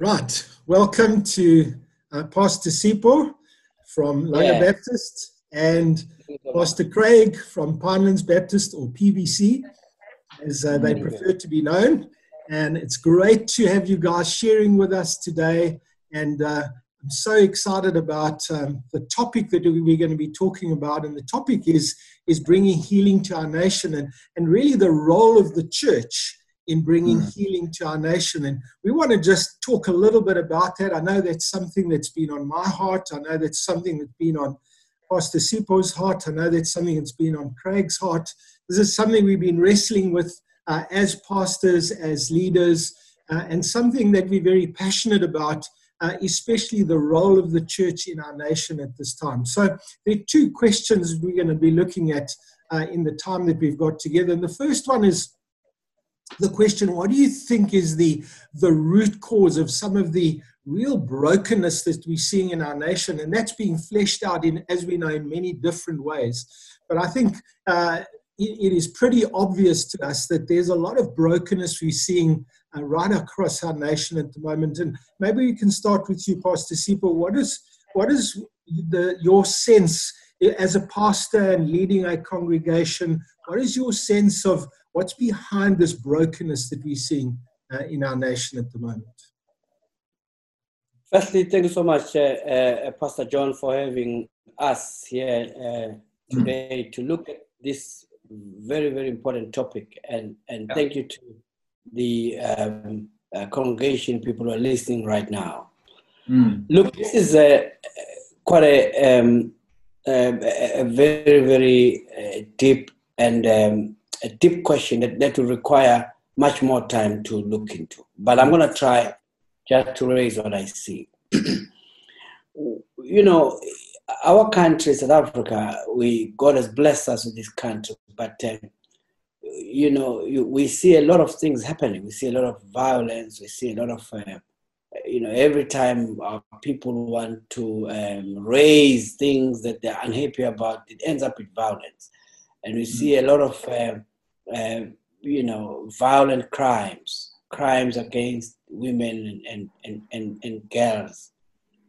Right. Welcome to uh, Pastor Sipho from Langa Yeah. Baptist and Pastor Craig from Pinelands Baptist or PBC, as uh, they prefer to be known. And it's great to have you guys sharing with us today. And uh, I'm so excited about um, the topic that we're going to be talking about. And the topic is, is bringing healing to our nation and, and really the role of the church in bringing healing to our nation. And we want to just talk a little bit about that. I know that's something that's been on my heart. I know that's something that's been on Pastor Sipho's heart. I know that's something that's been on Craig's heart. This is something we've been wrestling with uh, as pastors, as leaders, uh, and something that we're very passionate about, uh, especially the role of the church in our nation at this time. So there are two questions we're going to be looking at uh, in the time that we've got together. And the first one is the question what do you think is the the root cause of some of the real brokenness that we're seeing in our nation? And that's being fleshed out in as we know in many different ways. But i think uh, it, it is pretty obvious to us that there's a lot of brokenness we're seeing uh, right across our nation at the moment. And maybe we can start with you pastor Sipho. what is what is the your sense as a pastor and leading a congregation what is your sense of what's behind this brokenness that we're seeing uh, in our nation at the moment? Firstly, thank you so much, uh, uh, Pastor John, for having us here uh, today to look at this very, very important topic. And, and Yeah. thank you to the um, uh, congregation, people who are listening right now. Mm. Look, this is a, quite a, um, a, a very, very uh, deep and um, a deep question that, that will require much more time to look into. But I'm going to try just to raise what I see. you know, our country, South Africa, we God has blessed us with this country, but um, you know, you, we see a lot of things happening. We see a lot of violence. We see a lot of, uh, you know, every time our people want to um, raise things that they're unhappy about, it ends up with violence, and we see a lot of, um uh, you know, violent crimes, crimes against women and and and, and girls.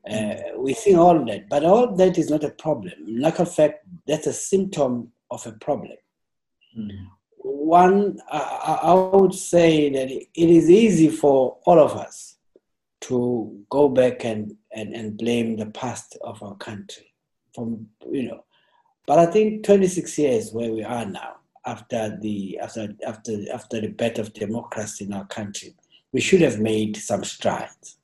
Uh, we see all that, but all that is not a problem. In actual fact, that's a symptom of a problem. Mm. One, I, I I would say that it is easy for all of us to go back and, and, and blame the past of our country, from you know. But I think 26 years where we are now, after the after after after the birth of democracy in our country, we should have made some strides.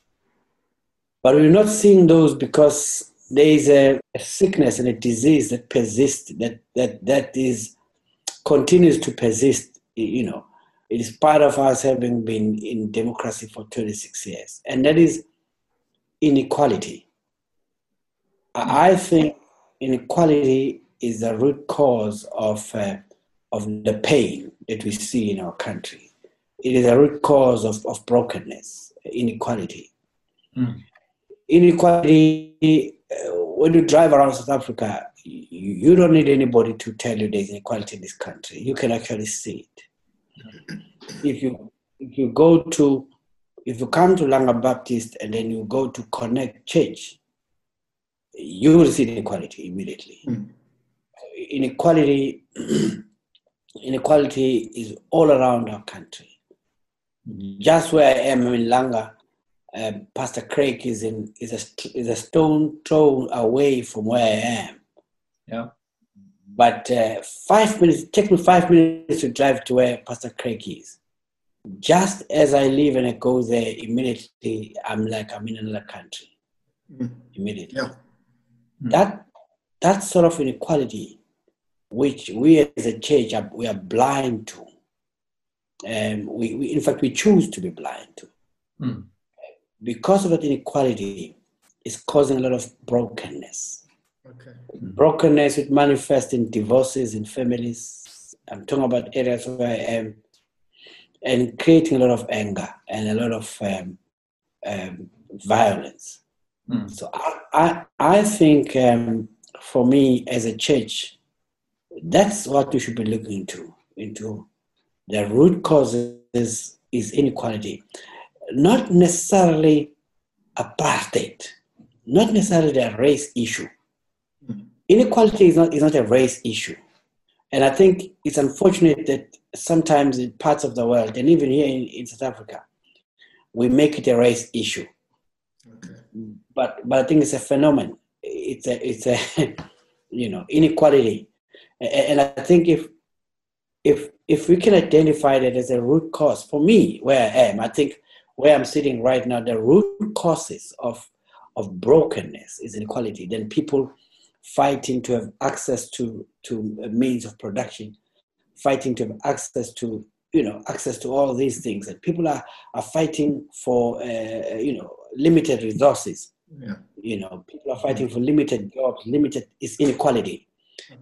But we're not seeing those because there is a, a sickness and a disease that persists, that, that, that is continues to persist, you know. It is part of us having been in democracy for 26 years, and that is inequality. I think inequality is the root cause of, uh, of the pain that we see in our country. It is a root cause of, of brokenness, inequality Mm. inequality uh, when you drive around south africa you, you don't need anybody to tell you there's inequality in this country you can actually see it if you if you go to if you come to langa baptist and then you go to connect church you will see inequality immediately Mm. inequality inequality is all around our country just where I am in Langa, uh, Pastor Craig is in is a is a stone throw away from where I am. Yeah. But uh, five minutes take me five minutes to drive to where Pastor Craig is. Just as I leave and I go there, immediately I'm like I'm in another country. Mm. Immediately. Yeah. Mm. That that sort of inequality, which we as a church are, we are blind to. Um, we, we in fact we choose to be blind to Mm. because of that inequality is causing a lot of brokenness. Okay. Brokenness it manifests in divorces in families. I'm talking about areas where I am, and creating a lot of anger and a lot of um, um, violence. Mm. So I, I, I think um, for me as a church, that's what we should be looking into. Into the root causes is inequality, not necessarily apartheid, not necessarily a race issue. Mm. Inequality is not, is not a race issue. And I think it's unfortunate that sometimes in parts of the world, and even here in, in South Africa, we make it a race issue. Okay. But, but I think it's a phenomenon. It's a, it's a you know, inequality. And I think if, if, if we can identify that as a root cause, for me, where I am, I think where I'm sitting right now, the root causes of, of brokenness is inequality. Then people fighting to have access to, to means of production, fighting to have access to, you know, access to all these things. And people are, are fighting for, uh, you know, limited resources. Yeah. You know, people are fighting for limited jobs, limited is inequality.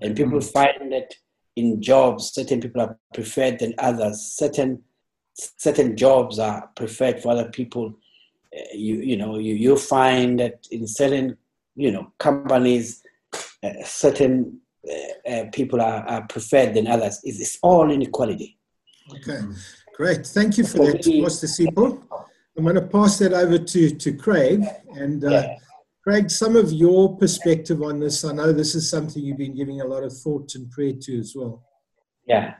And people find that in jobs, certain people are preferred than others. Certain certain jobs are preferred for other people. Uh, you you know you you find that in certain you know companies, uh, certain uh, uh, people are, are preferred than others. It's, it's all inequality. Okay, great. Thank you for For that, Pastor Sipho. I'm going to pass that over to, to Craig. And uh, Yeah. Craig, some of your perspective on this, I know this is something you've been giving a lot of thought and prayer to as well. Yeah.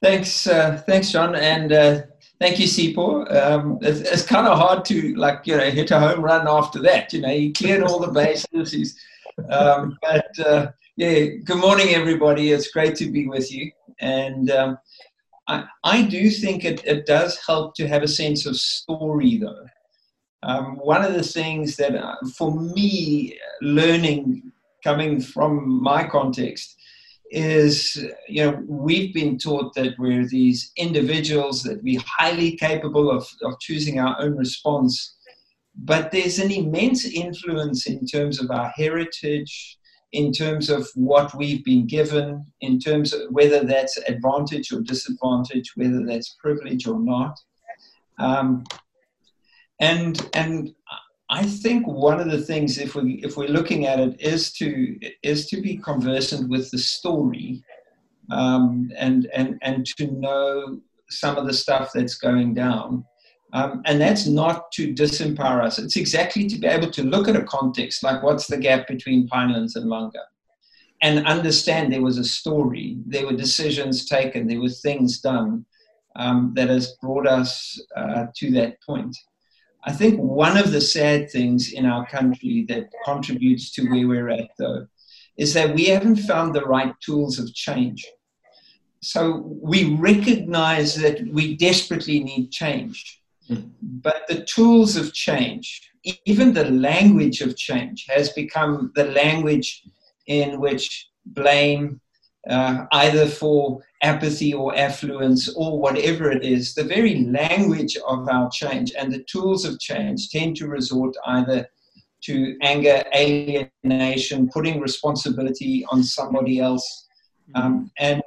Thanks, uh, thanks, John, and uh, thank you, Sipho. Um, it's, it's kind of hard to like you know hit a home run after that. You know, he cleared all the bases. He's, um, but uh, yeah, good morning, everybody. It's great to be with you, and um, I, I do think it, it does help to have a sense of story, though. Um, one of the things that, uh, for me, learning coming from my context is you know we've been taught that we're these individuals that we're highly capable of, of choosing our own response. But there's an immense influence in terms of our heritage in terms of what we've been given in terms of whether that's advantage or disadvantage whether that's privilege or not. Um, and and I think one of the things, if we if we're looking at it, is to is to be conversant with the story, um, and and and to know some of the stuff that's going down, um, and that's not to disempower us. It's exactly to be able to look at a context, like what's the gap between Pinelands and Langa, and understand there was a story, there were decisions taken, there were things done um, that has brought us uh, to that point. I think one of the sad things in our country that contributes to where we're at, though, is that we haven't found the right tools of change. So we recognize that we desperately need change, but the tools of change, even the language of change, has become the language in which blame, uh, either for apathy or affluence or whatever it is, the very language of our change and the tools of change tend to resort either to anger, alienation, putting responsibility on somebody else. Um, and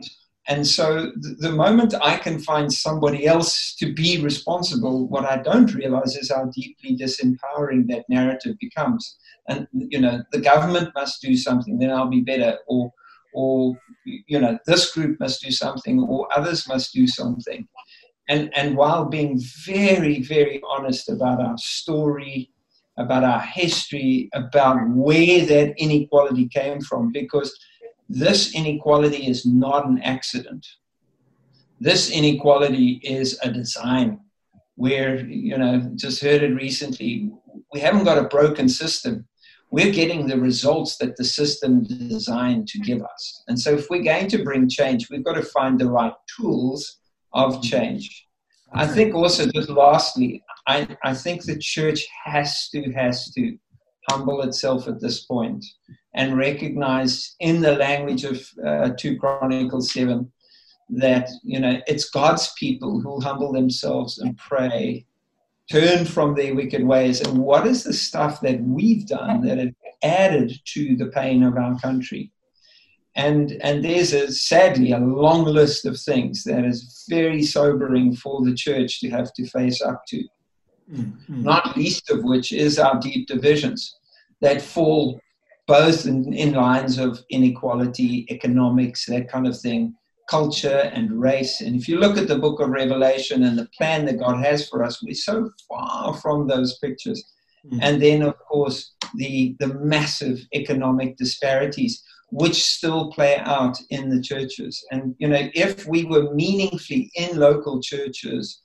and so the, the moment I can find somebody else to be responsible, what I don't realize is how deeply disempowering that narrative becomes. And you know, the government must do something, then I'll be better, or or you know this group must do something or others must do something. And and while being very very honest about our story about our history about where that inequality came from because this inequality is not an accident. This inequality is a design where you know just heard it recently we haven't got a broken system we're getting the results that the system designed to give us. And so, if we're going to bring change, we've got to find the right tools of change. I think also, just lastly, I, I think the church has to has to humble itself at this point and recognize, in the language of uh, two Chronicles seven, that you know it's God's people who humble themselves and pray turn from their wicked ways. And what is the stuff that we've done that have added to the pain of our country? And and there's a sadly a long list of things that is very sobering for the church to have to face up to. Mm-hmm. not least of which is our deep divisions that fall both in, in lines of inequality economics that kind of thing culture and race. And if you look at the book of Revelation and the plan that God has for us, we're so far from those pictures. Mm-hmm. And then, of course, the, the massive economic disparities, which still play out in the churches. And, you know, if we were meaningfully in local churches,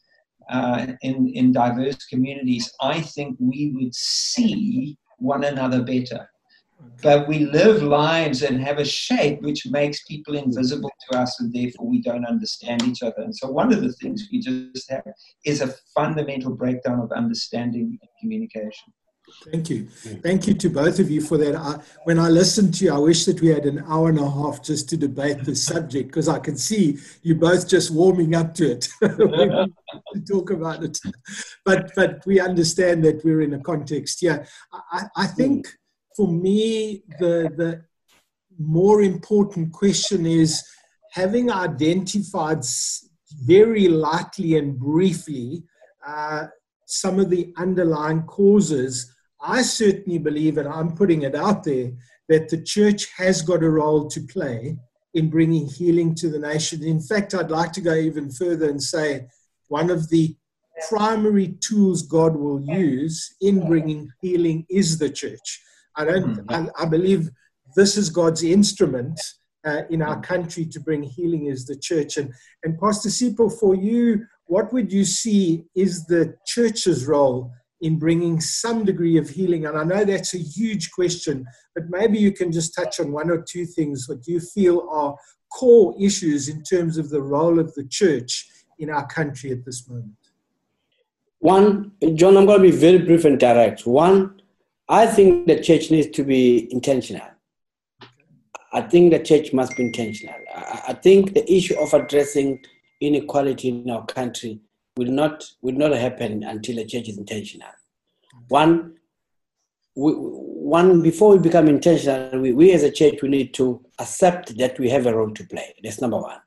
uh, in, in diverse communities, I think we would see one another better. But we live lives and have a shape which makes people invisible to us, and therefore we don't understand each other. And so, one of the things we just have is a fundamental breakdown of understanding and communication. Thank you. Thank you to both of you for that. I, when I listened to you, I wish that we had an hour and a half just to debate the subject because I can see you both just warming up to it to talk about it. But but we understand that we're in a context here. I, I think for me the the more important question is having identified very lightly and briefly uh, some of the underlying causes I certainly believe, and I'm putting it out there, that the church has got a role to play in bringing healing to the nation. In fact, I'd like to go even further and say one of the primary tools God will use in bringing healing is the church. I don't. Mm-hmm. I, I, believe this is God's instrument uh, in our country to bring healing is the church. And and Pastor Sipho, for you, what would you see is the church's role in bringing some degree of healing? And I know that's a huge question, but maybe you can just touch on one or two things that you feel are core issues in terms of the role of the church in our country at this moment. One, John, I'm going to be very brief and direct. One, I think the church needs to be intentional. I think the church must be intentional. I think the issue of addressing inequality in our country will not will not happen until the church is intentional. One, we, one before we become intentional, we, we as a church we need to accept that we have a role to play. That's number one.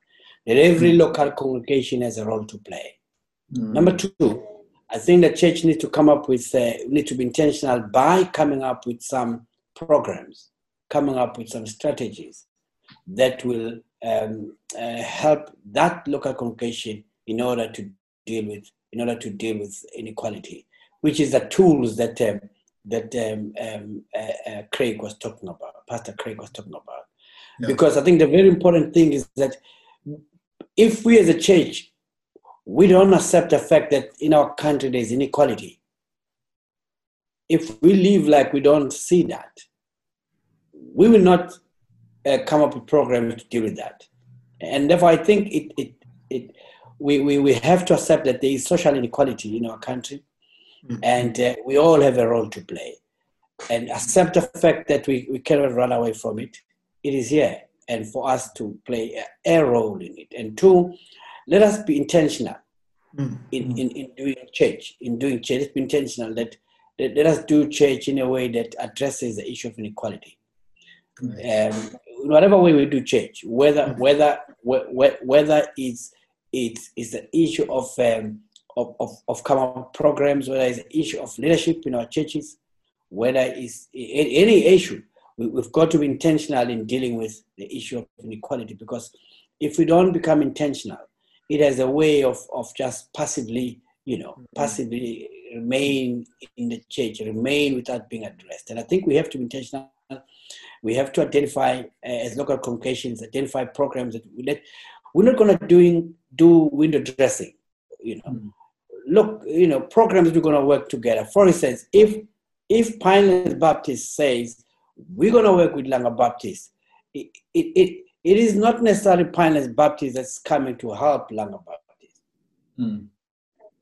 That every mm. local congregation has a role to play. Mm. Number two, I think the church needs to come up with uh, need to be intentional by coming up with some programs, coming up with some strategies that will um, uh, help that local congregation in order to deal with in order to deal with inequality, which is the tools that um, that um, um, uh, uh, Craig was talking about, Pastor Craig was talking about. Yeah. Because I think the very important thing is that if we as a church, we don't accept the fact that in our country there's inequality, if we live like we don't see that, we will not uh, come up with programs to deal with that. And therefore, I think it, it, it we, we, we have to accept that there is social inequality in our country. Mm-hmm. and uh, we all have a role to play. And accept the fact that we, we cannot run away from it. It is here. And for us to play a, a role in it. And two let us be intentional mm-hmm. in, in, in doing church in doing church let's be intentional that, that let us do church in a way that addresses the issue of inequality mm-hmm. um, whatever way we do church whether mm-hmm. whether whether it's it is an issue of, um, of, of, of common programs, whether it's an issue of leadership in our churches, whether it's any issue. We, have got to be intentional in dealing with the issue of inequality because if we don't become intentional, it has a way of, of just passively, you know, mm-hmm. passively remain in the church, remain without being addressed. And I think we have to be intentional. We have to identify, uh, as local congregations, identify programs that we let. We're not going to doing do window dressing. You know, mm. look, you know, programs we're going to work together. For instance, if if Pinelands Baptist says we're going to work with Langa Baptist, it, it, it, it is not necessarily Pinelands Baptist that's coming to help Langa Baptist. Mm.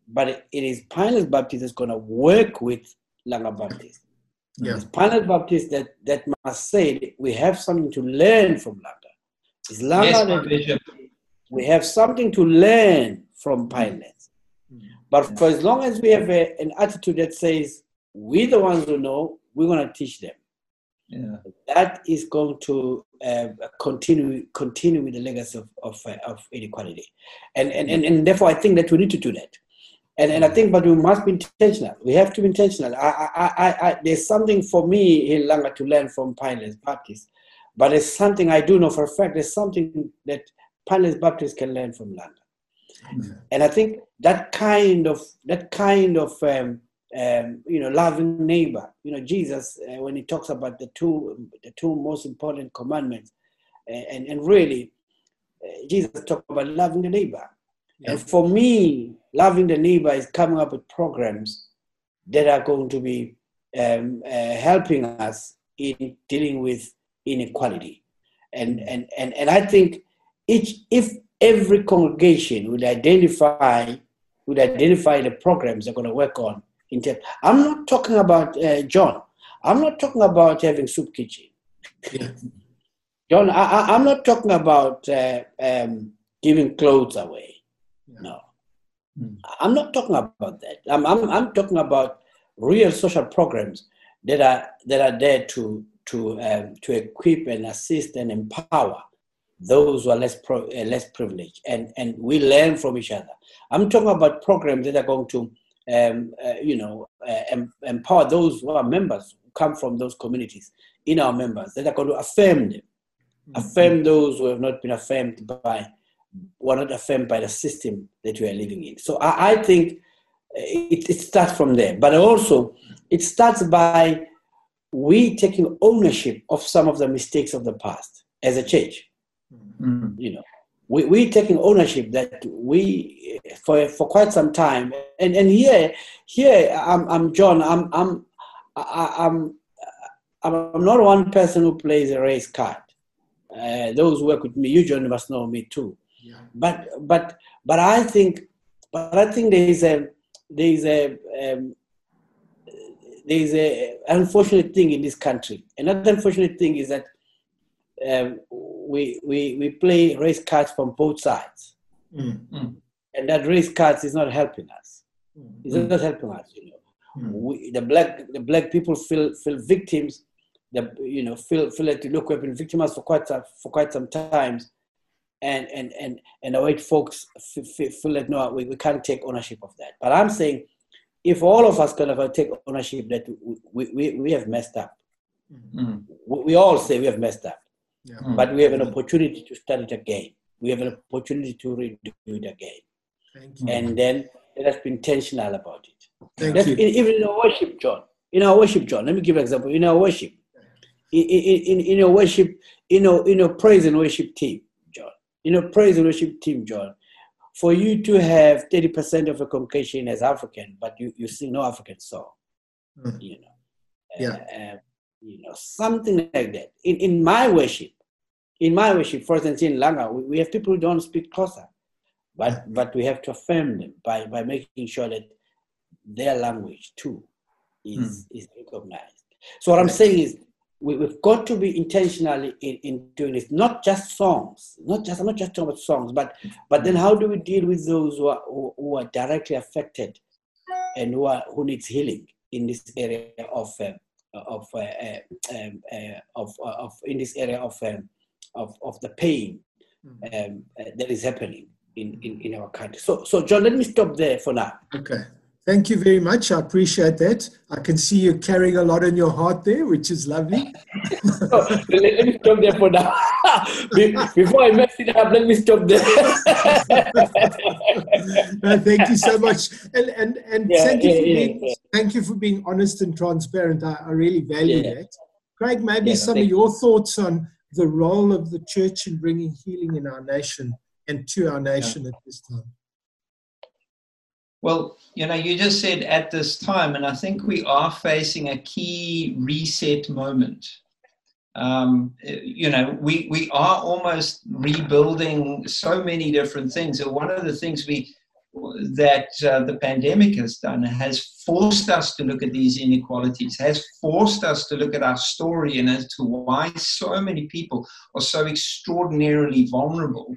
But it, it is Pinelands Baptist that's going to work with Langa Baptist. Yeah. It's Baptist that, that must say we have something to learn from Langa. It's Langa yes, we have something to learn from Pinelands. Mm-hmm. But for as long as we have a, an attitude that says, we're the ones who know, we're going to teach them. Yeah. That is going to uh, continue continue with the legacy of, of, uh, of inequality. And, and, and, and therefore, I think that we need to do that. And, and I think, but we must be intentional. We have to be intentional. I, I, I, I, there's something for me in Langa to learn from Pinelands Baptist, but it's something I do know for a fact. There's something that Pinelands Baptists can learn from Langa. Mm-hmm. And I think that kind of that kind of um, um, you know loving neighbor. You know Jesus uh, when he talks about the two the two most important commandments, uh, and and really uh, Jesus talked about loving the neighbor. Yeah. And for me, loving the neighbor is coming up with programs that are going to be um, uh, helping us in dealing with inequality. And, and, and, and I think each, if every congregation would identify, would identify the programs they're going to work on, in terms, I'm not talking about uh, John. I'm not talking about having soup kitchen. Yeah. John, I, am not talking about uh, um, giving clothes away. Yeah. No. Mm. I'm not talking about that. I'm, I'm, I'm talking about real social programs that are, that are there to to um, to equip and assist and empower those who are less pro, uh, less privileged, and and we learn from each other. I'm talking about programs that are going to um, uh, you know uh, empower those who are members who come from those communities in our members that are going to affirm them, mm-hmm. affirm those who have not been affirmed by were not affirmed by the system that we are living in. So I, I think it, it starts from there, but also it starts by we taking ownership of some of the mistakes of the past as a church. Mm-hmm. You know, we we taking ownership that we for for quite some time, and and here here I'm I'm John. I'm I'm I'm I'm not one person who plays a race card. Uh, those who work with me, you John must know me too. Yeah. But but but I think but I think there is a there is a um, there's a unfortunate thing in this country. Another unfortunate thing is that um, we, we, we play race cards from both sides. Mm. And that race cards is not helping us. Mm. It's not helping us, you know. Mm. We, the black the black people feel feel victims, the you know feel feel like look we've been victimized for quite some, for quite some times, and and and and the white folks feel, feel like no we, we can't take ownership of that. But I'm saying if all of us kind of take ownership that we, we, we have messed up, mm-hmm. we, all say we have messed up, yeah. mm-hmm. but we have an opportunity to start it again. We have an opportunity to redo it again. Thank you. And then let us be intentional about it. Thank That's, you. even in our worship, John. In our worship, John. Let me give an example. In our worship, in, in, in, in our worship, in our, in our praise and worship team, John. In our praise and worship team, John for you to have 30% of a congregation as African, but you, you sing no African song, mm. you know. Yeah. Uh, you know, something like that. In, in my worship, in my worship, for instance, in Langa, we, we have people who don't speak Xhosa, but, but we have to affirm them by, by making sure that their language too is, mm. is recognized. So what I'm saying is we, have got to be intentional in, in doing this, not just songs, not just, I'm not just talking about songs, but, but then how do we deal with those who are, who, who are directly affected and who, are, who needs healing in this area of, uh, of, uh, uh um, uh, of, uh, of, in this area of, um, of, of the pain mm-hmm. um, uh, that is happening in, in, in our country. So, so John, let me stop there for now. Okay. Thank you very much. I appreciate that. I can see you carrying a lot in your heart there, which is lovely. let, me stop there for now. Before I mess it up, let me stop there. No, thank you so much. And, and, and yeah, thank, you for yeah, being, thank you for being honest and transparent. I, I really value that. Craig, maybe some of your thoughts on the role of the church in bringing healing in our nation and to our nation at this time. Well, you know, you just said at this time, and I think we are facing a key reset moment. Um, you know, we, we are almost rebuilding so many different things. And one of the things we that uh, the pandemic has done has forced us to look at these inequalities, has forced us to look at our story and as to why so many people are so extraordinarily vulnerable.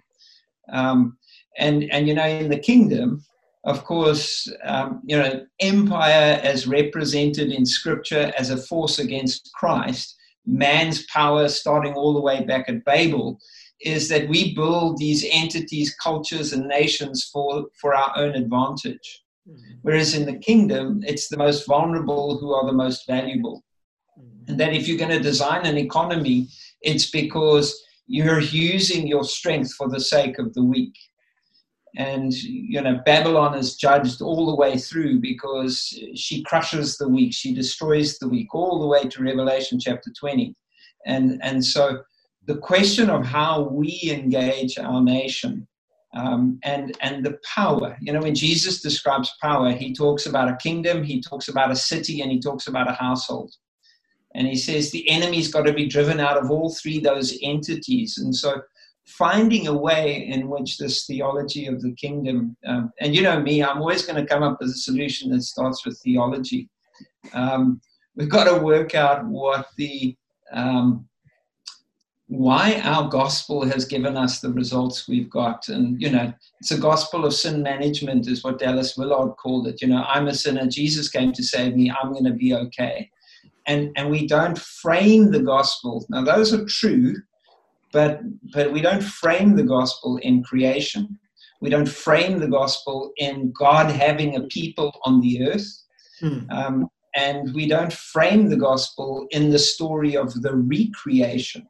Um, and, and, you know, in the kingdom, of course, um, you know, empire as represented in scripture as a force against Christ, man's power starting all the way back at Babel, is that we build these entities, cultures, and nations for, for our own advantage. Mm-hmm. Whereas in the kingdom, it's the most vulnerable who are the most valuable. Mm-hmm. And that if you're going to design an economy, it's because you're using your strength for the sake of the weak. And, you know, Babylon is judged all the way through because she crushes the weak, she destroys the weak, all the way to Revelation chapter 20. And, and so the question of how we engage our nation um, and and the power. You know, when Jesus describes power, he talks about a kingdom, he talks about a city, and he talks about a household. And he says the enemy's got to be driven out of all three those entities. And so, finding a way in which this theology of the kingdom, um, and you know me, I'm always going to come up with a solution that starts with theology. Um, we've got to work out what the um, why our gospel has given us the results we've got. And, you know, it's a gospel of sin management, is what Dallas Willard called it. You know, I'm a sinner, Jesus came to save me, I'm going to be okay. And, and we don't frame the gospel. Now, those are true, but, but we don't frame the gospel in creation. We don't frame the gospel in God having a people on the earth. Hmm. Um, and we don't frame the gospel in the story of the recreation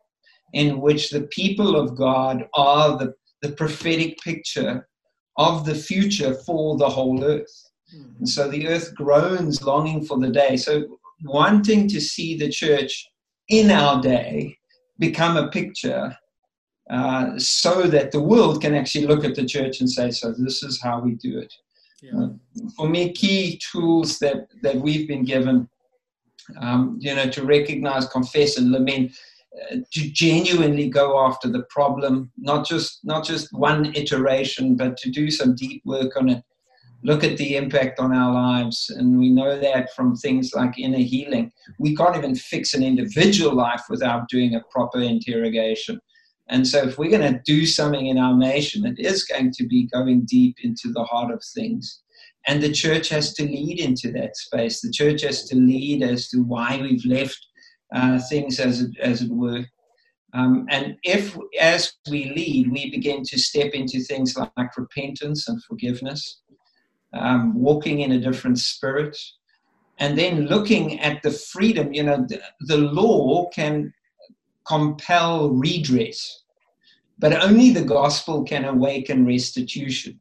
in which the people of God are the, the prophetic picture of the future for the whole earth. Hmm. And so the earth groans longing for the day. So, wanting to see the church in our day become a picture uh, so that the world can actually look at the church and say, so this is how we do it. Yeah. Uh, for me, key tools that, that we've been given, um, you know, to recognize, confess, and lament to genuinely go after the problem, not just not just one iteration, but to do some deep work on it. Look at the impact on our lives, and we know that from things like inner healing. We can't even fix an individual life without doing a proper interrogation. And so, if we're going to do something in our nation, it is going to be going deep into the heart of things. And the church has to lead into that space. The church has to lead as to why we've left uh, things as it, as it were. Um, and if, as we lead, we begin to step into things like, like repentance and forgiveness, um, walking in a different spirit, and then looking at the freedom, you know, the, the law can compel redress, but only the gospel can awaken restitution.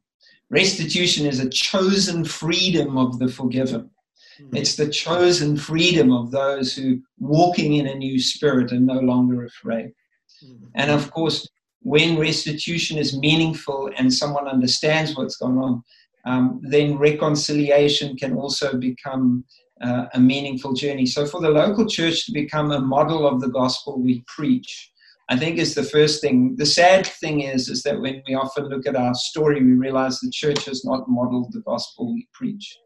Restitution is a chosen freedom of the forgiven. Mm. It's the chosen freedom of those who walking in a new spirit and no longer afraid. Mm. And of course, when restitution is meaningful and someone understands what's going on, um, then reconciliation can also become uh, a meaningful journey. So, for the local church to become a model of the gospel we preach, I think is the first thing. The sad thing is, is that when we often look at our story, we realize the church has not modeled the gospel we preach.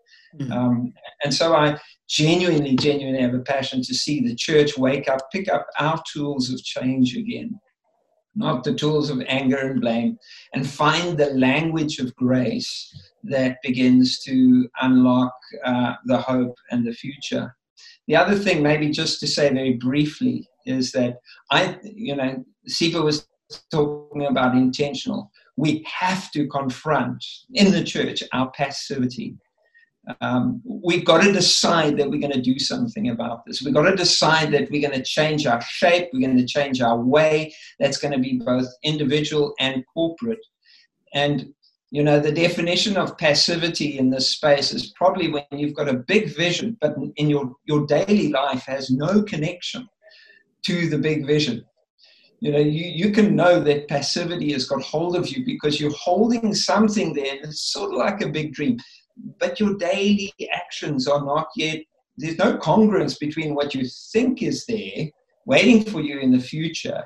Mm. Um, and so I genuinely, genuinely have a passion to see the church wake up, pick up our tools of change again, not the tools of anger and blame, and find the language of grace that begins to unlock uh, the hope and the future. The other thing, maybe just to say very briefly, is that I, you know, Sipho was talking about intentional. We have to confront in the church our passivity um, we've got to decide that we're going to do something about this. We've got to decide that we're going to change our shape, we're going to change our way. That's going to be both individual and corporate. And, you know, the definition of passivity in this space is probably when you've got a big vision, but in your, your daily life has no connection to the big vision. You know, you, you can know that passivity has got hold of you because you're holding something there. It's sort of like a big dream but your daily actions are not yet, there's no congruence between what you think is there waiting for you in the future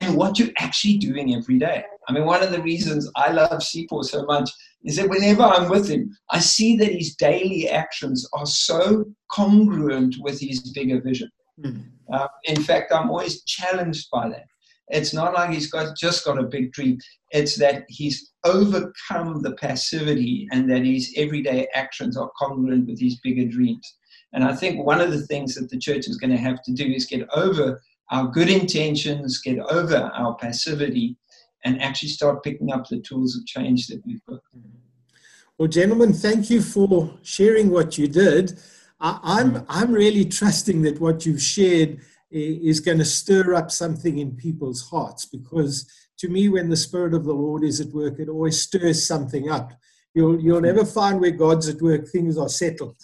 and what you're actually doing every day. I mean, one of the reasons I love Sipho so much is that whenever I'm with him, I see that his daily actions are so congruent with his bigger vision. Mm. Uh, in fact, I'm always challenged by that. It's not like he's got just got a big dream. It's that he's overcome the passivity and that his everyday actions are congruent with his bigger dreams. And I think one of the things that the church is going to have to do is get over our good intentions, get over our passivity, and actually start picking up the tools of change that we've got. Well, gentlemen, thank you for sharing what you did. I, am I'm, mm. I'm really trusting that what you've shared is going to stir up something in people's hearts because to me, when the Spirit of the Lord is at work, it always stirs something up. You'll, you'll mm. never find where God's at work, things are settled.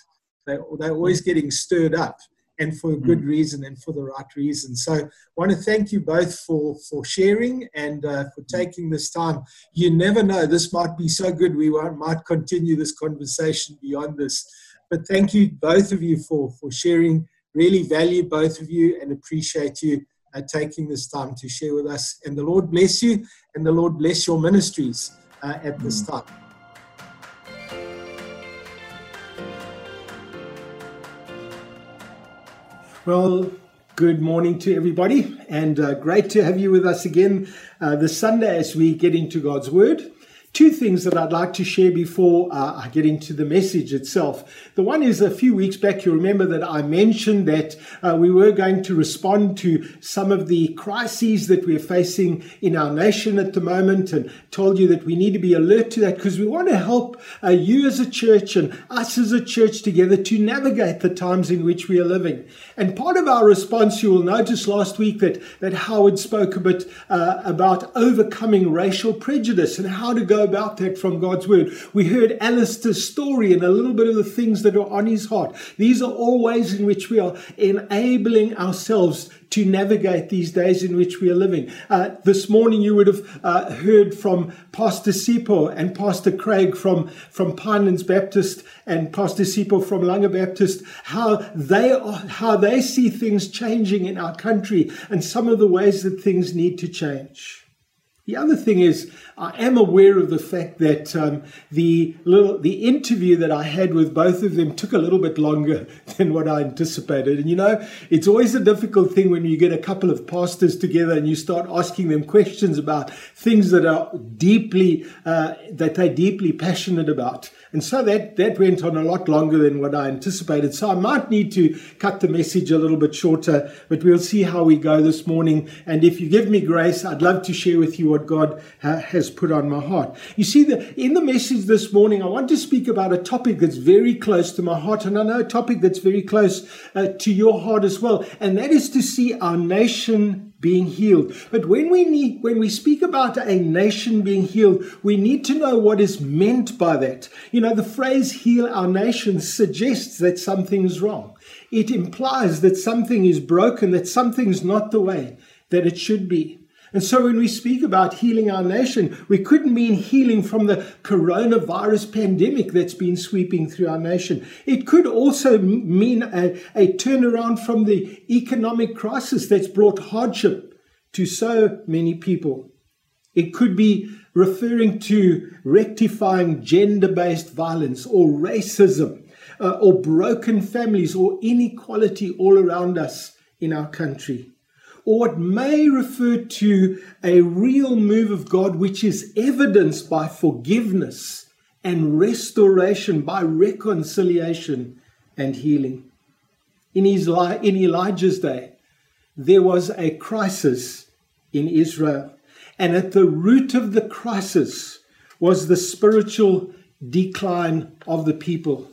They, they're always getting stirred up and for a good mm. reason and for the right reason. So I want to thank you both for, for sharing and uh, for taking this time. You never know, this might be so good we might continue this conversation beyond this. But thank you, both of you, for, for sharing. Really value both of you and appreciate you uh, taking this time to share with us. And the Lord bless you and the Lord bless your ministries uh, at this mm. time. Well, good morning to everybody, and uh, great to have you with us again uh, this Sunday as we get into God's Word two things that I'd like to share before uh, I get into the message itself. The one is a few weeks back, you remember that I mentioned that uh, we were going to respond to some of the crises that we're facing in our nation at the moment and told you that we need to be alert to that because we want to help uh, you as a church and us as a church together to navigate the times in which we are living. And part of our response, you will notice last week that, that Howard spoke a bit uh, about overcoming racial prejudice and how to go about that from God's word. We heard Alistair's story and a little bit of the things that are on his heart. These are all ways in which we are enabling ourselves to navigate these days in which we are living. Uh, this morning, you would have uh, heard from Pastor Sipho and Pastor Craig from, from Pinelands Baptist and Pastor Sipho from Langa Baptist, how they, are, how they see things changing in our country and some of the ways that things need to change. The other thing is, I am aware of the fact that um, the little the interview that I had with both of them took a little bit longer than what I anticipated. And you know, it's always a difficult thing when you get a couple of pastors together and you start asking them questions about things that are deeply uh, that they're deeply passionate about. And so that, that went on a lot longer than what I anticipated. So I might need to cut the message a little bit shorter, but we'll see how we go this morning. And if you give me grace, I'd love to share with you what God ha- has put on my heart. You see, the, in the message this morning, I want to speak about a topic that's very close to my heart, and I know a topic that's very close uh, to your heart as well, and that is to see our nation being healed. But when we need, when we speak about a nation being healed, we need to know what is meant by that. You know, the phrase heal our nation suggests that something's wrong. It implies that something is broken, that something's not the way that it should be. And so when we speak about healing our nation, we couldn't mean healing from the coronavirus pandemic that's been sweeping through our nation. It could also mean a, a turnaround from the economic crisis that's brought hardship to so many people. It could be referring to rectifying gender based violence or racism uh, or broken families or inequality all around us in our country or it may refer to a real move of God which is evidenced by forgiveness and restoration, by reconciliation and healing. In, his, in Elijah's day, there was a crisis in Israel, and at the root of the crisis was the spiritual decline of the people.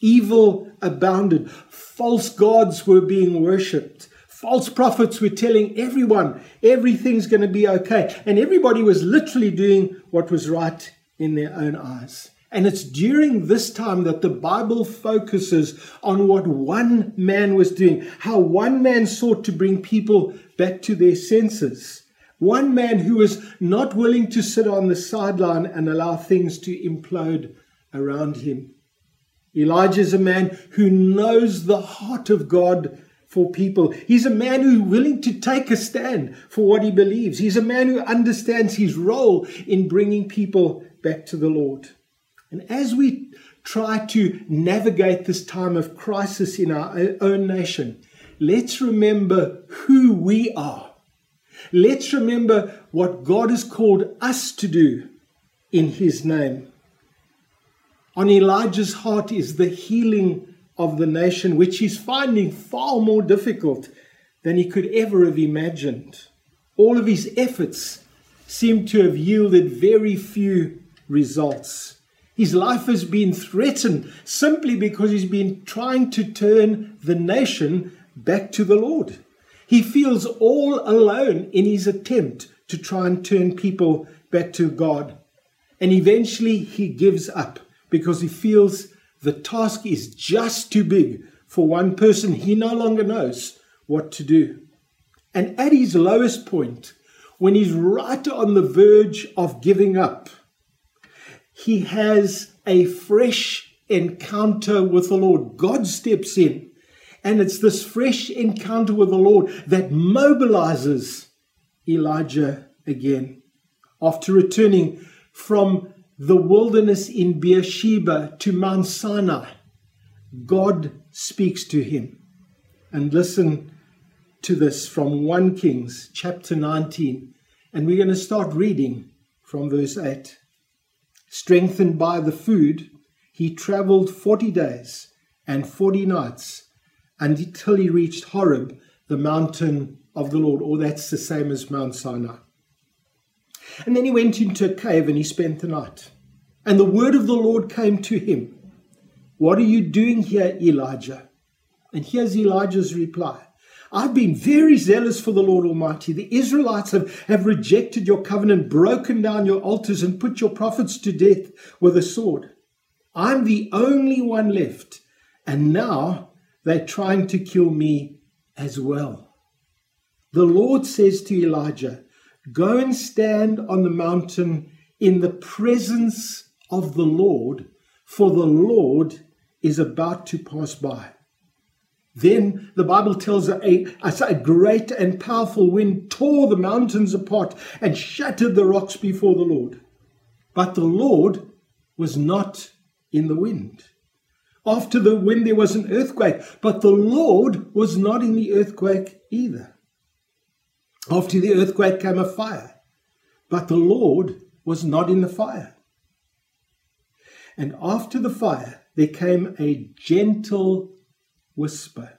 Evil abounded, false gods were being worshipped false prophets were telling everyone everything's going to be okay. And everybody was literally doing what was right in their own eyes. And it's during this time that the Bible focuses on what one man was doing, how one man sought to bring people back to their senses. One man who was not willing to sit on the sideline and allow things to implode around him. Elijah is a man who knows the heart of God for people. He's a man who's willing to take a stand for what he believes. He's a man who understands his role in bringing people back to the Lord. And as we try to navigate this time of crisis in our own nation, let's remember who we are. Let's remember what God has called us to do in his name. On Elijah's heart is the healing of the nation, which he's finding far more difficult than he could ever have imagined. All of his efforts seem to have yielded very few results. His life has been threatened simply because he's been trying to turn the nation back to the Lord. He feels all alone in his attempt to try and turn people back to God. And eventually he gives up because he feels the task is just too big for one person. He no longer knows what to do. And at his lowest point, when he's right on the verge of giving up, he has a fresh encounter with the Lord. God steps in, and it's this fresh encounter with the Lord that mobilizes Elijah again. After returning from the wilderness in Beersheba to Mount Sinai, God speaks to him. And listen to this from 1 Kings chapter 19. And we're going to start reading from verse 8. Strengthened by the food, he traveled 40 days and 40 nights until he reached Horeb, the mountain of the Lord, or that's the same as Mount Sinai. And then he went into a cave and he spent the night. And the word of the Lord came to him What are you doing here, Elijah? And here's Elijah's reply I've been very zealous for the Lord Almighty. The Israelites have, have rejected your covenant, broken down your altars, and put your prophets to death with a sword. I'm the only one left, and now they're trying to kill me as well. The Lord says to Elijah, Go and stand on the mountain in the presence of the Lord, for the Lord is about to pass by. Then the Bible tells us a, a, great and powerful wind tore the mountains apart and shattered the rocks before the Lord. But the Lord was not in the wind. After the wind, there was an earthquake, but the Lord was not in the earthquake either. After the earthquake came a fire, but the Lord was not in the fire. And after the fire, there came a gentle whisper.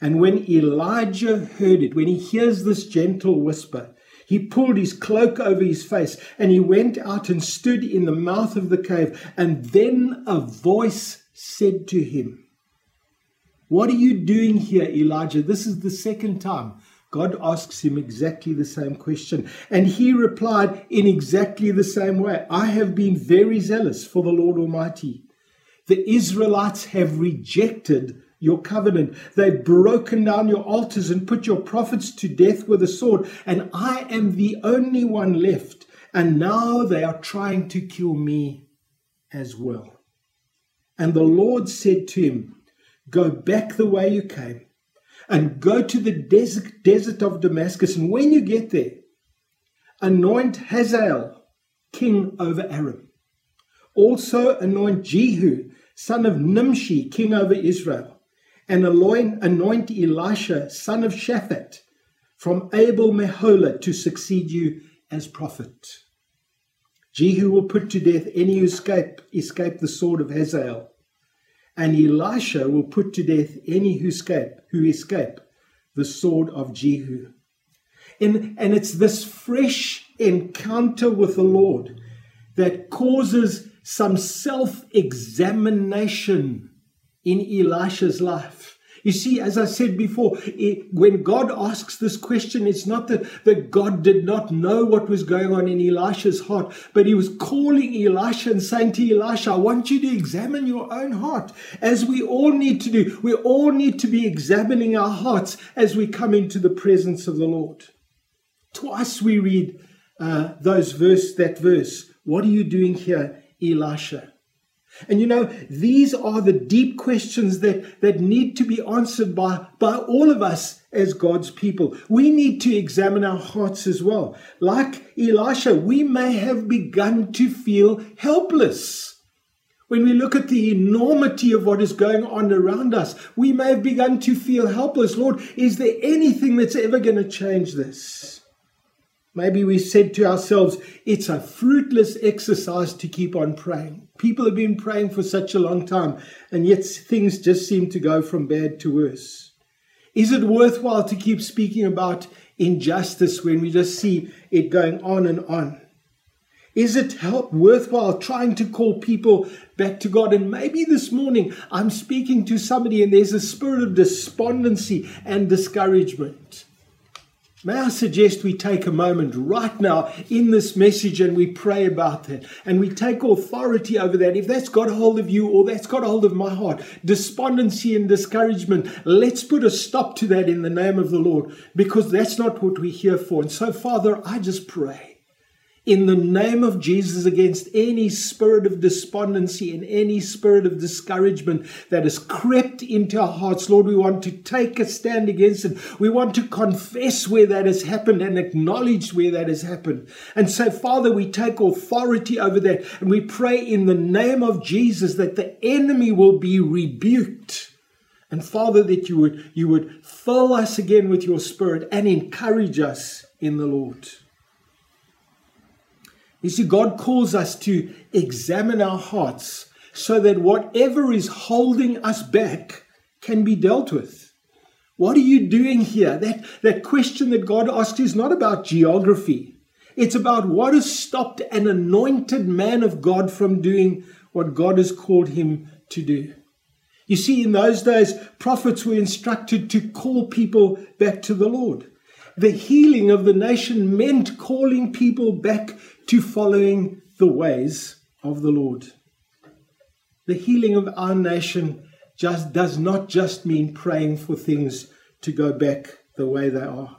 And when Elijah heard it, when he hears this gentle whisper, he pulled his cloak over his face and he went out and stood in the mouth of the cave. And then a voice said to him, What are you doing here, Elijah? This is the second time God asks him exactly the same question. And he replied in exactly the same way I have been very zealous for the Lord Almighty. The Israelites have rejected your covenant. They've broken down your altars and put your prophets to death with a sword. And I am the only one left. And now they are trying to kill me as well. And the Lord said to him, Go back the way you came and go to the desert, desert of Damascus. And when you get there, anoint Hazael king over Aram. Also anoint Jehu, son of Nimshi, king over Israel. And anoint Elisha, son of Shaphat, from Abel Meholah to succeed you as prophet. Jehu will put to death any who escape, escape the sword of Hazael and Elisha will put to death any who escape, who escape the sword of Jehu. And, and it's this fresh encounter with the Lord that causes some self examination in Elisha's life. You see, as I said before, it, when God asks this question, it's not that, that God did not know what was going on in Elisha's heart, but he was calling Elisha and saying to Elisha, I want you to examine your own heart, as we all need to do. We all need to be examining our hearts as we come into the presence of the Lord. Twice we read uh, those verse, that verse. What are you doing here, Elisha? And you know, these are the deep questions that, that need to be answered by, by all of us as God's people. We need to examine our hearts as well. Like Elisha, we may have begun to feel helpless. When we look at the enormity of what is going on around us, we may have begun to feel helpless. Lord, is there anything that's ever going to change this? Maybe we said to ourselves, it's a fruitless exercise to keep on praying. People have been praying for such a long time, and yet things just seem to go from bad to worse. Is it worthwhile to keep speaking about injustice when we just see it going on and on? Is it help worthwhile trying to call people back to God? And maybe this morning I'm speaking to somebody and there's a spirit of despondency and discouragement. May I suggest we take a moment right now in this message and we pray about that and we take authority over that. If that's got hold of you or that's got hold of my heart, despondency and discouragement, let's put a stop to that in the name of the Lord because that's not what we're here for. And so, Father, I just pray in the name of Jesus against any spirit of despondency and any spirit of discouragement that has crept into our hearts. Lord, we want to take a stand against it. We want to confess where that has happened and acknowledge where that has happened. And so, Father, we take authority over that and we pray in the name of Jesus that the enemy will be rebuked. And Father, that you would, you would fill us again with your spirit and encourage us in the Lord. You see, God calls us to examine our hearts so that whatever is holding us back can be dealt with. What are you doing here? That, that question that God asked is not about geography. It's about what has stopped an anointed man of God from doing what God has called him to do. You see, in those days, prophets were instructed to call people back to the Lord. The healing of the nation meant calling people back to following the ways of the Lord. The healing of our nation just does not just mean praying for things to go back the way they are.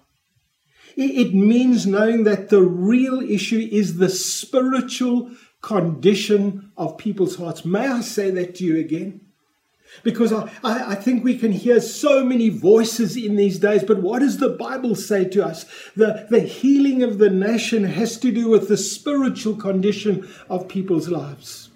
It means knowing that the real issue is the spiritual condition of people's hearts. May I say that to you again? Because I, I, think we can hear so many voices in these days, but what does the Bible say to us? The, the healing of the nation has to do with the spiritual condition of people's lives.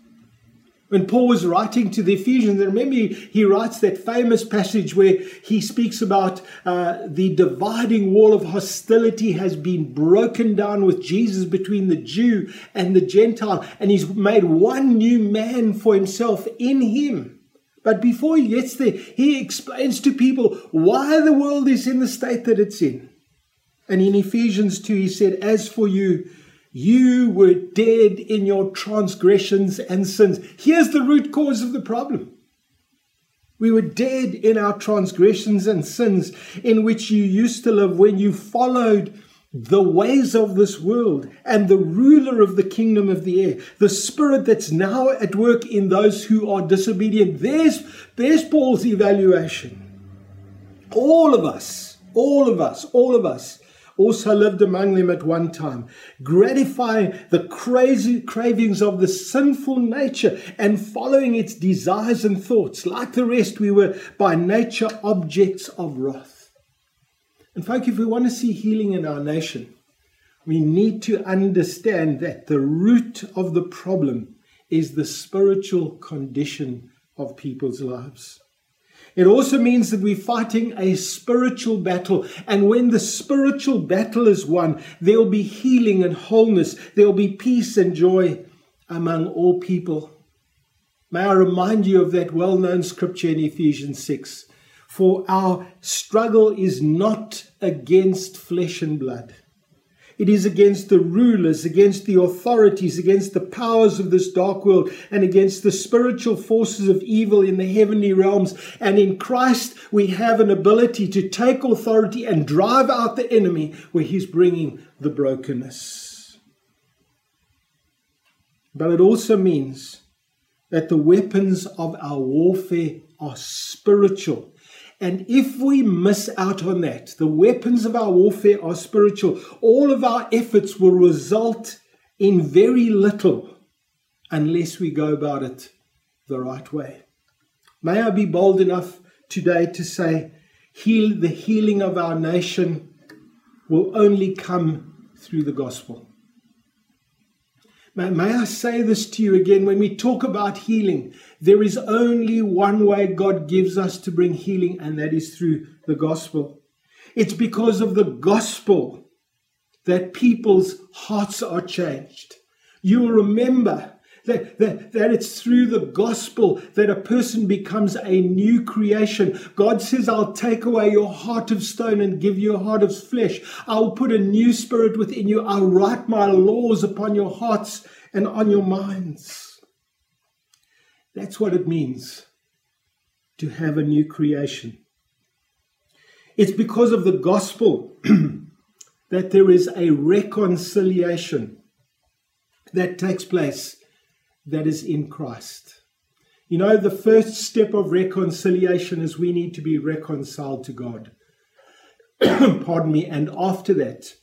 When Paul was writing to the Ephesians, and remember he, he writes that famous passage where he speaks about uh, the dividing wall of hostility has been broken down with Jesus between the Jew and the Gentile, and he's made one new man for himself in him. But before he gets there, he explains to people why the world is in the state that it's in. And in Ephesians 2, he said, As for you, you were dead in your transgressions and sins. Here's the root cause of the problem. We were dead in our transgressions and sins in which you used to live when you followed the ways of this world and the ruler of the kingdom of the air, the spirit that's now at work in those who are disobedient. There's, there's Paul's evaluation. All of us, all of us, all of us also lived among them at one time, gratifying the crazy cravings of the sinful nature and following its desires and thoughts. Like the rest, we were by nature objects of wrath. In fact, if we want to see healing in our nation, we need to understand that the root of the problem is the spiritual condition of people's lives. It also means that we're fighting a spiritual battle. And when the spiritual battle is won, there'll be healing and wholeness. There'll be peace and joy among all people. May I remind you of that well known scripture in Ephesians 6 for our struggle is not against flesh and blood. It is against the rulers, against the authorities, against the powers of this dark world, and against the spiritual forces of evil in the heavenly realms. And in Christ, we have an ability to take authority and drive out the enemy where he's bringing the brokenness. But it also means that the weapons of our warfare are spiritual and if we miss out on that, the weapons of our warfare are spiritual. All of our efforts will result in very little unless we go about it the right way. May I be bold enough today to say, heal the healing of our nation will only come through the gospel. May, I say this to you again when we talk about healing? There is only one way God gives us to bring healing, and that is through the gospel. It's because of the gospel that people's hearts are changed. You will remember that, that, that it's through the gospel that a person becomes a new creation. God says, I'll take away your heart of stone and give you a heart of flesh. I'll put a new spirit within you. I'll write my laws upon your hearts and on your minds. That's what it means to have a new creation. It's because of the gospel that there is a reconciliation that takes place that is in Christ. You know, the first step of reconciliation is we need to be reconciled to God. Pardon me. And after that,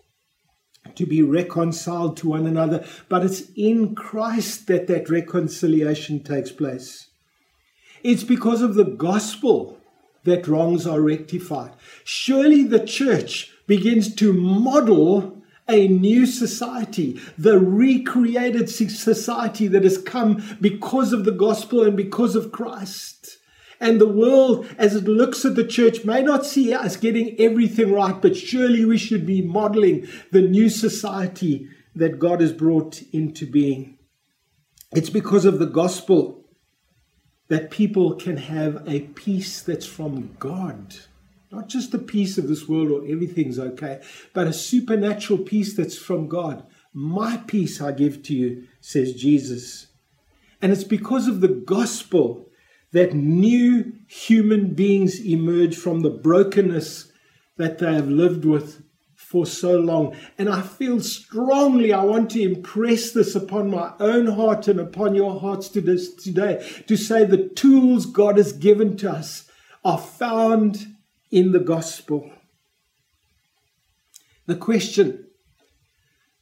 to be reconciled to one another. But it's in Christ that that reconciliation takes place. It's because of the gospel that wrongs are rectified. Surely the church begins to model a new society, the recreated society that has come because of the gospel and because of Christ. And the world, as it looks at the church, may not see us getting everything right, but surely we should be modeling the new society that God has brought into being. It's because of the gospel that people can have a peace that's from God. Not just the peace of this world or everything's okay, but a supernatural peace that's from God. My peace I give to you, says Jesus. And it's because of the gospel that new human beings emerge from the brokenness that they have lived with for so long. And I feel strongly I want to impress this upon my own heart and upon your hearts today to say the tools God has given to us are found in the gospel. The question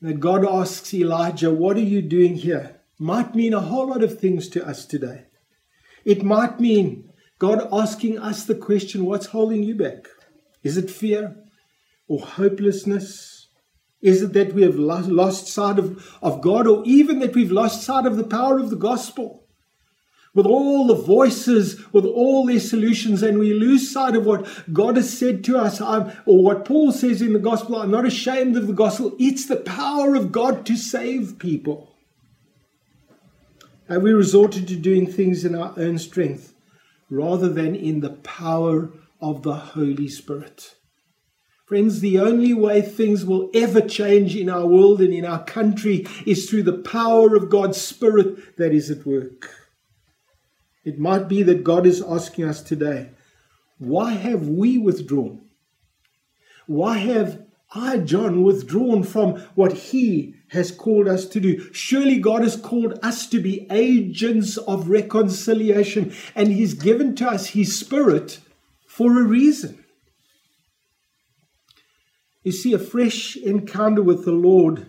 that God asks Elijah, What are you doing here? might mean a whole lot of things to us today. It might mean God asking us the question, What's holding you back? Is it fear or hopelessness? Is it that we have lost sight of, of God or even that we've lost sight of the power of the gospel? With all the voices, with all their solutions, and we lose sight of what God has said to us, I'm, or what Paul says in the gospel I'm not ashamed of the gospel. It's the power of God to save people. Have we resorted to doing things in our own strength rather than in the power of the Holy Spirit? Friends, the only way things will ever change in our world and in our country is through the power of God's Spirit that is at work. It might be that God is asking us today, why have we withdrawn? Why have I, John, withdrawn from what He has called us to do? Surely God has called us to be agents of reconciliation, and He's given to us His Spirit for a reason. You see, a fresh encounter with the Lord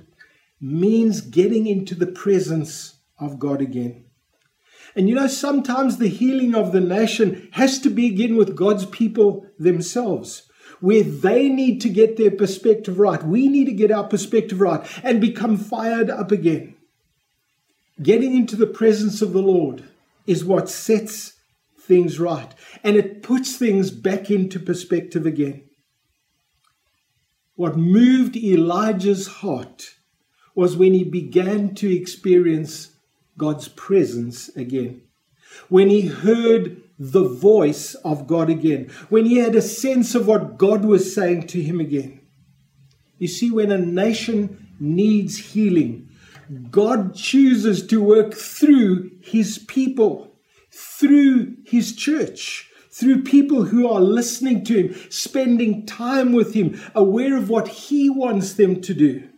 means getting into the presence of God again. And you know, sometimes the healing of the nation has to begin with God's people themselves, where they need to get their perspective right. We need to get our perspective right and become fired up again. Getting into the presence of the Lord is what sets things right and it puts things back into perspective again. What moved Elijah's heart was when he began to experience God's presence again. When he heard the voice of God again. When he had a sense of what God was saying to him again. You see, when a nation needs healing, God chooses to work through his people, through his church, through people who are listening to him, spending time with him, aware of what he wants them to do.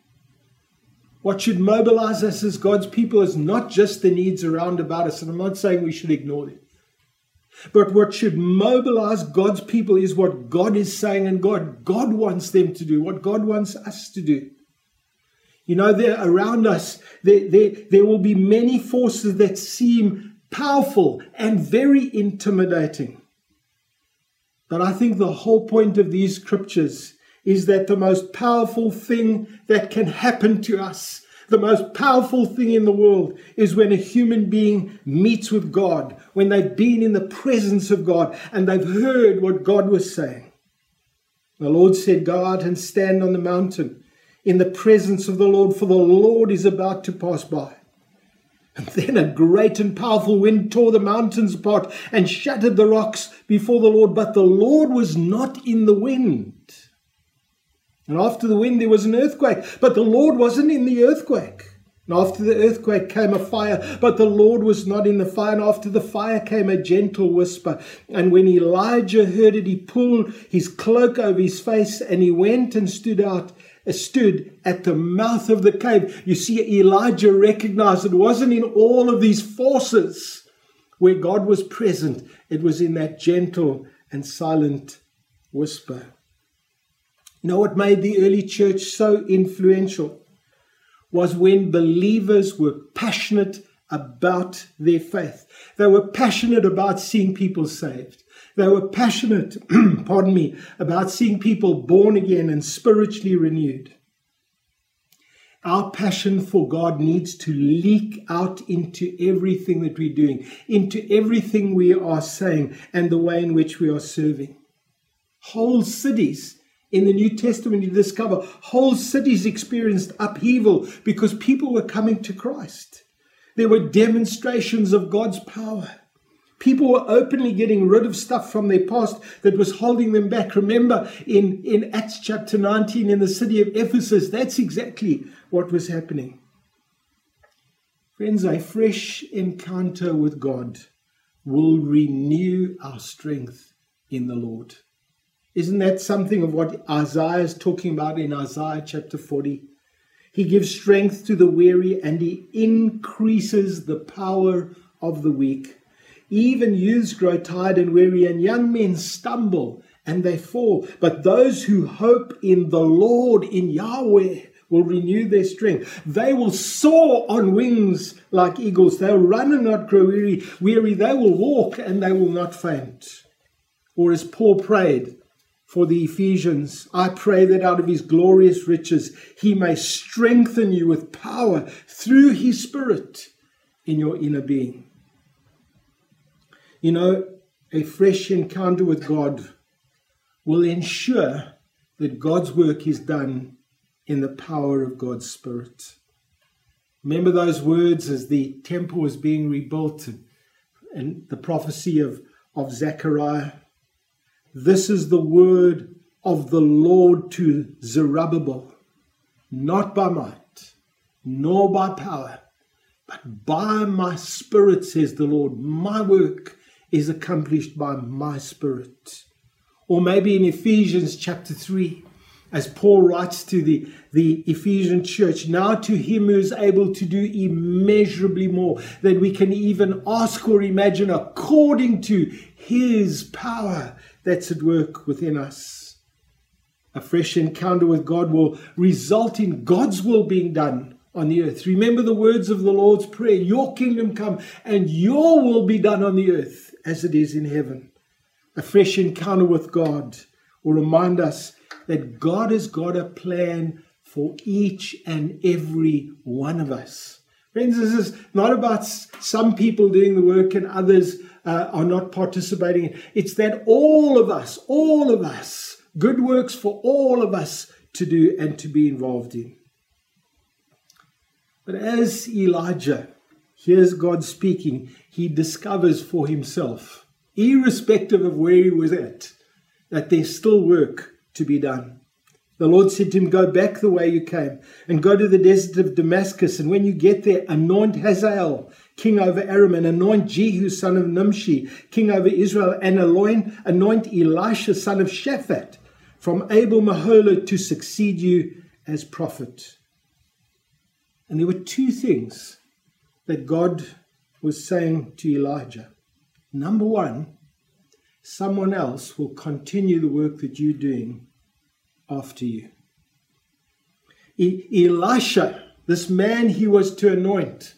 What should mobilize us as God's people is not just the needs around about us, and I'm not saying we should ignore them. But what should mobilize God's people is what God is saying and God God wants them to do, what God wants us to do. You know, there around us, there, there, there will be many forces that seem powerful and very intimidating. But I think the whole point of these scriptures is that the most powerful thing that can happen to us, the most powerful thing in the world, is when a human being meets with God, when they've been in the presence of God and they've heard what God was saying. The Lord said, Go out and stand on the mountain in the presence of the Lord, for the Lord is about to pass by. And then a great and powerful wind tore the mountains apart and shattered the rocks before the Lord. But the Lord was not in the wind. And after the wind, there was an earthquake. But the Lord wasn't in the earthquake. And after the earthquake came a fire, but the Lord was not in the fire. And after the fire came a gentle whisper. And when Elijah heard it, he pulled his cloak over his face and he went and stood out, uh, stood at the mouth of the cave. You see, Elijah recognized it wasn't in all of these forces where God was present, it was in that gentle and silent whisper. You know what made the early church so influential? was when believers were passionate about their faith. They were passionate about seeing people saved. They were passionate, pardon me, about seeing people born again and spiritually renewed. Our passion for God needs to leak out into everything that we're doing, into everything we are saying, and the way in which we are serving. Whole cities in the New Testament, you discover whole cities experienced upheaval because people were coming to Christ. There were demonstrations of God's power. People were openly getting rid of stuff from their past that was holding them back. Remember in, in Acts chapter 19 in the city of Ephesus, that's exactly what was happening. Friends, a fresh encounter with God will renew our strength in the Lord. Isn't that something of what Isaiah is talking about in Isaiah chapter 40? He gives strength to the weary and he increases the power of the weak. Even youths grow tired and weary, and young men stumble and they fall. But those who hope in the Lord, in Yahweh, will renew their strength. They will soar on wings like eagles. They'll run and not grow weary. Weary, they will walk and they will not faint. Or as Paul prayed, for the Ephesians. I pray that out of his glorious riches he may strengthen you with power through his Spirit in your inner being. You know, a fresh encounter with God will ensure that God's work is done in the power of God's Spirit. Remember those words as the temple was being rebuilt and, the prophecy of, of Zechariah this is the word of the Lord to Zerubbabel, not by might, nor by power, but by my spirit, says the Lord. My work is accomplished by my spirit. Or maybe in Ephesians chapter 3, as Paul writes to the, the Ephesian church, now to him who is able to do immeasurably more than we can even ask or imagine, according to his power that's at work within us. A fresh encounter with God will result in God's will being done on the earth. Remember the words of the Lord's Prayer Your kingdom come and your will be done on the earth as it is in heaven. A fresh encounter with God will remind us that God has got a plan for each and every one of us. Friends, this is not about some people doing the work and others uh, are not participating. It's that all of us, all of us, good works for all of us to do and to be involved in. But as Elijah hears God speaking, he discovers for himself, irrespective of where he was at, that there's still work to be done. The Lord said to him, Go back the way you came and go to the desert of Damascus. And when you get there, anoint Hazael king over Aram, and anoint Jehu, son of Nimshi, king over Israel, and anoint, Elisha, son of Shaphat, from Abel Meholah to succeed you as prophet. And there were two things that God was saying to Elijah. Number one, someone else will continue the work that you're doing after you. E- Elisha, this man he was to anoint,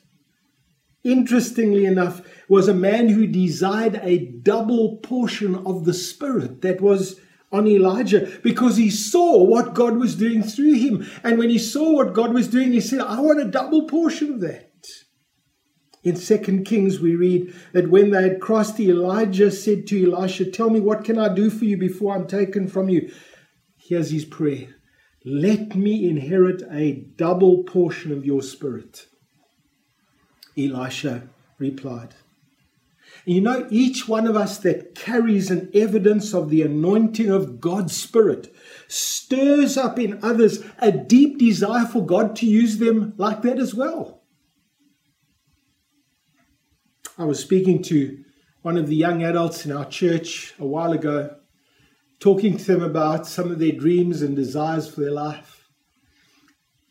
interestingly enough, was a man who desired a double portion of the Spirit that was on Elijah because he saw what God was doing through him. And when he saw what God was doing, he said, I want a double portion of that. In Second Kings, we read that when they had crossed, Elijah said to Elisha, Tell me, what can I do for you before I'm taken from you? Here's his prayer Let me inherit a double portion of your spirit. Elisha replied. You know, each one of us that carries an evidence of the anointing of God's Spirit stirs up in others a deep desire for God to use them like that as well. I was speaking to one of the young adults in our church a while ago, talking to them about some of their dreams and desires for their life.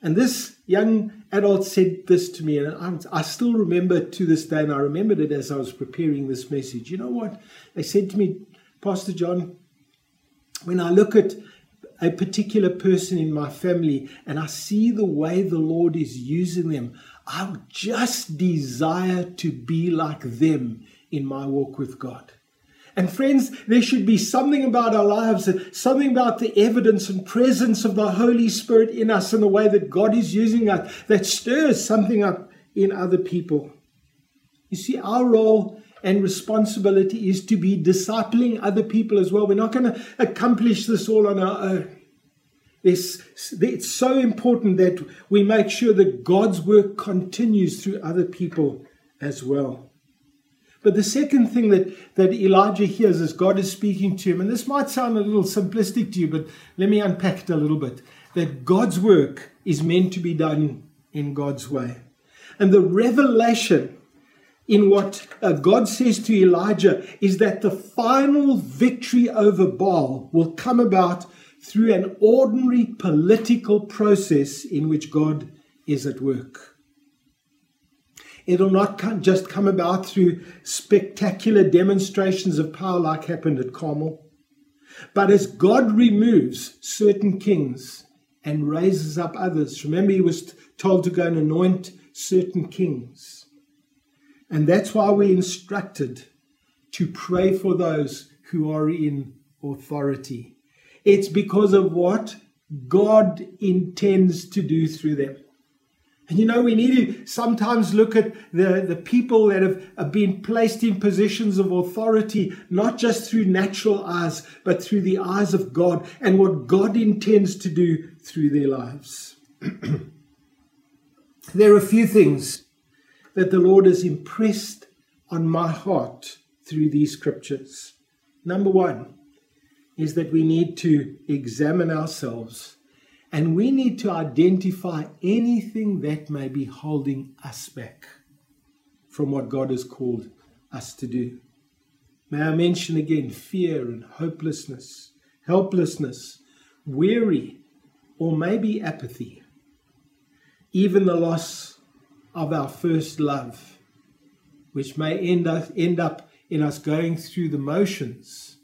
And this young adult said this to me, and I, still remember to this day, and I remembered it as I was preparing this message. You know what? They said to me, Pastor John, when I look at a particular person in my family and I see the way the Lord is using them, I just desire to be like them in my walk with God. And friends, there should be something about our lives, something about the evidence and presence of the Holy Spirit in us and the way that God is using us that stirs something up in other people. You see, our role and responsibility is to be discipling other people as well. We're not going to accomplish this all on our own. It's, it's so important that we make sure that God's work continues through other people as well. But the second thing that, that Elijah hears is God is speaking to him, and this might sound a little simplistic to you, but let me unpack it a little bit that God's work is meant to be done in God's way. And the revelation in what uh, God says to Elijah is that the final victory over Baal will come about through an ordinary political process in which God is at work. It'll not come, just come about through spectacular demonstrations of power like happened at Carmel. But as God removes certain kings and raises up others, remember he was told to go and anoint certain kings. And that's why we're instructed to pray for those who are in authority. It's because of what God intends to do through them. And you know, we need to sometimes look at the, the people that have, have been placed in positions of authority, not just through natural eyes, but through the eyes of God and what God intends to do through their lives. there are a few things that the Lord has impressed on my heart through these scriptures. Number one is that we need to examine ourselves and we need to identify anything that may be holding us back from what God has called us to do. May I mention again fear and hopelessness, helplessness, weary, or maybe apathy, even the loss of our first love, which may end up, end up in us going through the motions,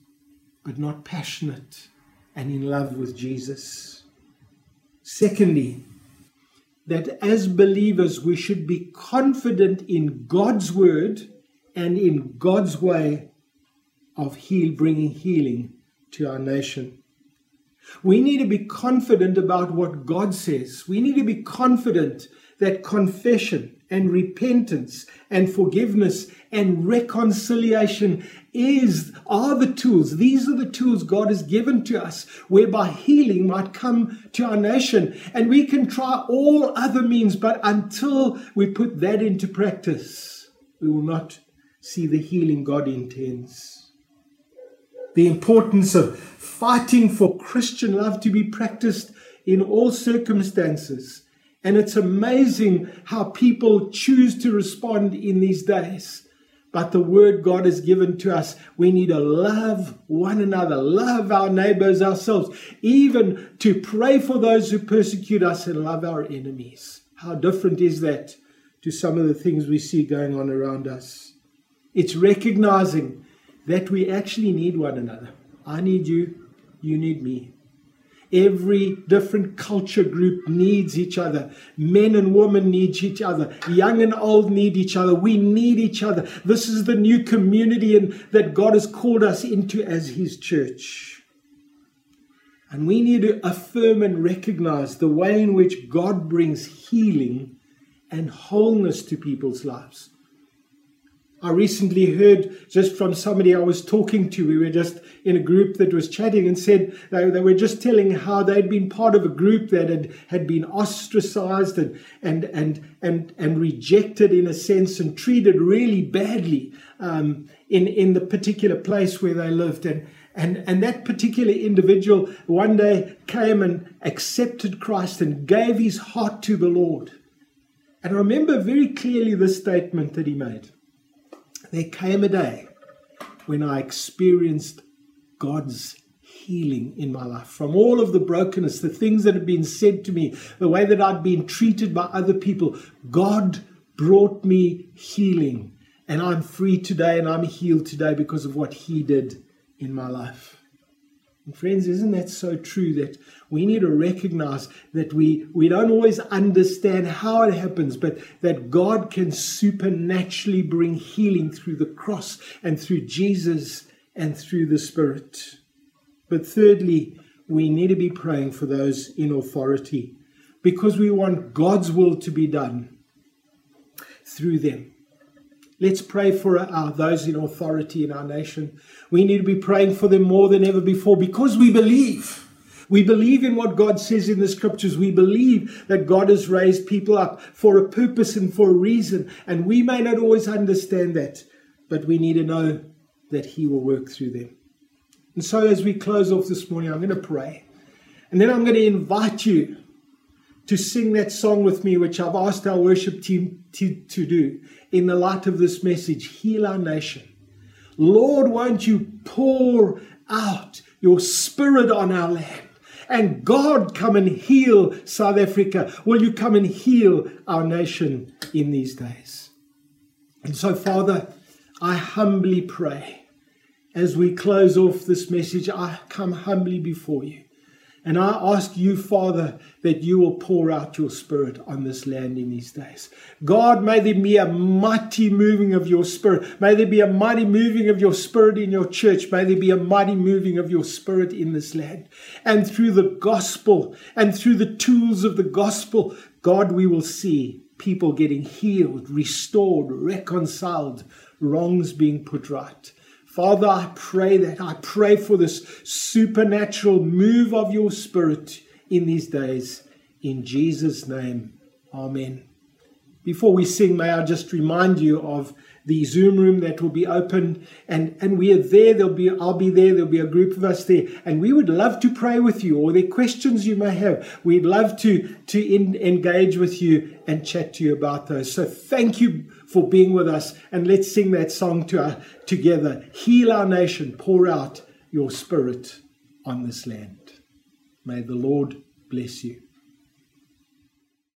but not passionate and in love with Jesus. Secondly, that as believers we should be confident in God's word and in God's way of heal, bringing healing to our nation. We need to be confident about what God says. We need to be confident that confession and repentance and forgiveness and reconciliation is are the tools. These are the tools god has given to us whereby healing might come to our nation. And we can try all other means but until we put that into practice we will not see the healing god intends. The importance of fighting for christian love to be practiced in all circumstances. And it's amazing how people choose to respond in these days. But the word God has given to us, we need to love one another, love our neighbors, ourselves, even to pray for those who persecute us and love our enemies. How different is that to some of the things we see going on around us? It's recognizing that we actually need one another. I need you, you need me. Every different culture group needs each other. Men and women need each other. Young and old need each other. We need each other. This is the new community and, that God has called us into as His church. And we need to affirm and recognize the way in which God brings healing and wholeness to people's lives. I recently heard just from somebody I was talking to, we were just in a group that was chatting and said they, they were just telling how they'd been part of a group that had, had been ostracized and, and, and, and, and rejected in a sense and treated really badly um, in, in the particular place where they lived. And, and, and that particular individual one day came and accepted Christ and gave his heart to the Lord. And I remember very clearly the statement that he made. There came a day when I experienced God's healing in my life from all of the brokenness, the things that had been said to me, the way that I'd been treated by other people. God brought me healing, and I'm free today and I'm healed today because of what He did in my life. And friends, isn't that so true that we need to recognize that we, we don't always understand how it happens, but that God can supernaturally bring healing through the cross and through Jesus and through the Spirit. But thirdly, we need to be praying for those in authority because we want God's will to be done through them. Let's pray for our, those in authority in our nation. We need to be praying for them more than ever before because we believe. We believe in what God says in the scriptures. We believe that God has raised people up for a purpose and for a reason. And we may not always understand that, but we need to know that He will work through them. And so, as we close off this morning, I'm going to pray. And then I'm going to invite you to sing that song with me, which I've asked our worship team to, to do in the light of this message Heal Our Nation. Lord, won't you pour out your spirit on our land? And God, come and heal South Africa. Will you come and heal our nation in these days? And so, Father, I humbly pray as we close off this message, I come humbly before you. And I ask you, Father, that you will pour out your Spirit on this land in these days. God, may there be a mighty moving of your Spirit. May there be a mighty moving of your Spirit in your church. May there be a mighty moving of your Spirit in this land. And through the gospel and through the tools of the gospel, God, we will see people getting healed, restored, reconciled, wrongs being put right. Father, I pray that. I pray for this supernatural move of your Spirit in these days. In Jesus' name, Amen. Before we sing, may I just remind you of the Zoom room that will be open, and, and we are there. There'll be I'll be there. There'll be a group of us there, and we would love to pray with you, or there questions you may have. We'd love to to in, engage with you and chat to you about those. So thank you for being with us. And let's sing that song to our, together. Heal our nation, pour out your spirit on this land. May the Lord bless you.